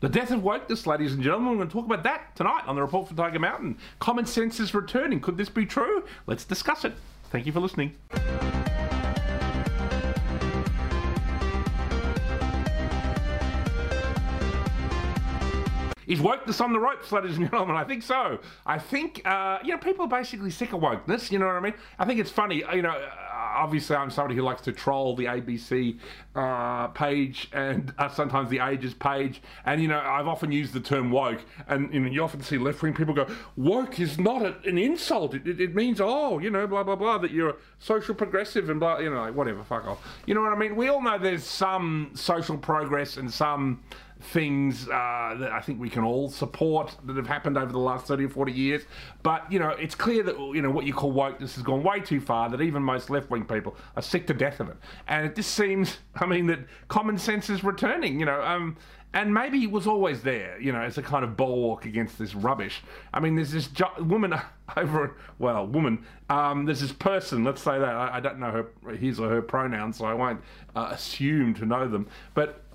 The death of wokeness, ladies and gentlemen. We're going to talk about that tonight on the report from Tiger Mountain. Common sense is returning. Could this be true? Let's discuss it. Thank you for listening. Is wokeness on the ropes, ladies and gentlemen? I think so. I think, uh, you know, people are basically sick of wokeness, you know what I mean? I think it's funny, you know, uh, obviously I'm somebody who likes to troll the ABC uh, page and uh, sometimes the Ages page, and, you know, I've often used the term woke, and, you know, you often see left-wing people go, woke is not a, an insult. It, it, it, means, oh, you know, blah, blah, blah, that you're a social progressive and blah, you know, like, whatever, fuck off. You know what I mean? We all know there's some social progress and some things uh, that I think we can all support that have happened over the last 30 or 40 years. But, you know, it's clear that, you know, what you call wokeness has gone way too far, that even most left wing people are sick to death of it. And it just seems, I mean, that common sense is returning, you know. Um, and maybe it was always there, you know, as a kind of bulwark against this rubbish. I mean, there's this woman over, well, woman, um, there's this person, let's say that, I, I, don't know her, his or her pronouns, so I won't uh, assume to know them, but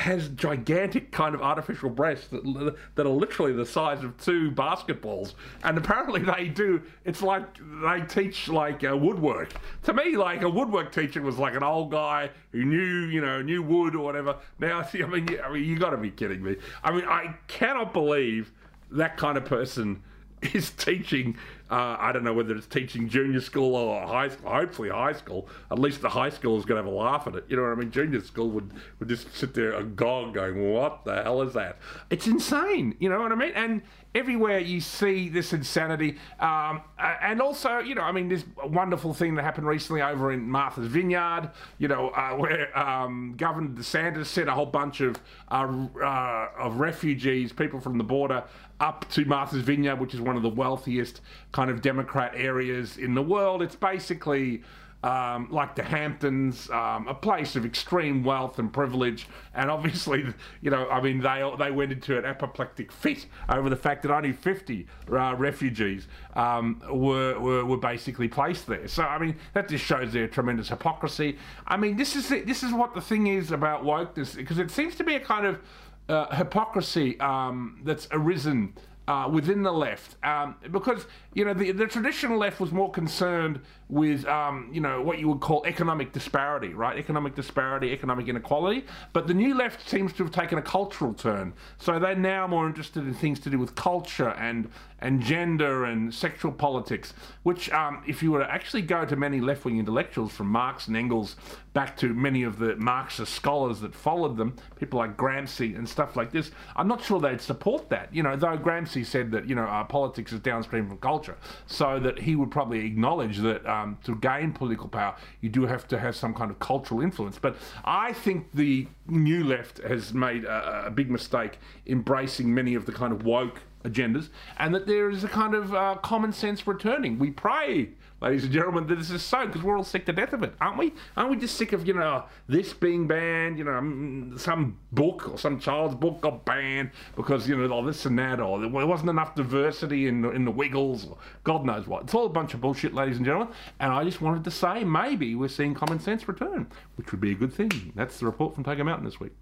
has gigantic kind of artificial breasts that, that are literally the size of two basketballs. And apparently they do, it's like they teach like uh, woodwork. To me, like a woodwork teacher was like an old guy who knew, you know, knew wood or whatever. Now, I mean, I mean, you got to be kidding me. I mean, I cannot believe that kind of person is teaching. Uh, I don't know whether it's teaching junior school or high school. Hopefully, high school. At least the high school is going to have a laugh at it. You know what I mean? Junior school would would just sit there agog, going, "What the hell is that?" It's insane. You know what I mean? And everywhere you see this insanity, um, and also, you know, I mean, this wonderful thing that happened recently over in Martha's Vineyard. You know, uh, where um, Governor DeSantis sent a whole bunch of uh, uh, of refugees, people from the border, up to Martha's Vineyard, which is one of the wealthiest kind of Democrat areas in the world. It's basically um, like the Hamptons, um, a place of extreme wealth and privilege. And obviously, you know, I mean, they they went into an apoplectic fit over the fact that only 50 uh, refugees um, were, were were basically placed there. So I mean, that just shows their tremendous hypocrisy. I mean, this is this is what the thing is about wokeness because it seems to be a kind of uh, hypocrisy um, that's arisen uh, within the left. Um, because you know the, the traditional left was more concerned with um, you know what you would call economic disparity right? Economic disparity economic inequality. But the new left seems to have taken a cultural turn. So they're now more interested in things to do with culture and and gender and sexual politics which um, if you were to actually go to many left-wing intellectuals from Marx and Engels back to many of the Marxist scholars that followed them people like Gramsci and stuff like this I'm not sure they'd support that. You know though Gramsci said that you know uh, politics is downstream from culture, so that he would probably acknowledge that um, to gain political power, you do have to have some kind of cultural influence. But I think the new left has made a, a big mistake embracing many of the kind of woke agendas, and that there is a kind of uh, common sense returning. We pray, ladies and gentlemen, that this is so because we're all sick to death of it, aren't we? Aren't we just sick of you know this being banned? You know, mm, some book or some child's book got banned because you know oh, this and that, or there wasn't enough diversity in in the Wiggles, or God knows what. It's all a bunch of bullshit, ladies and gentlemen. And I just wanted to say maybe we're seeing common sense return, which would be a good thing. That's the report from Tiger Mountain this week.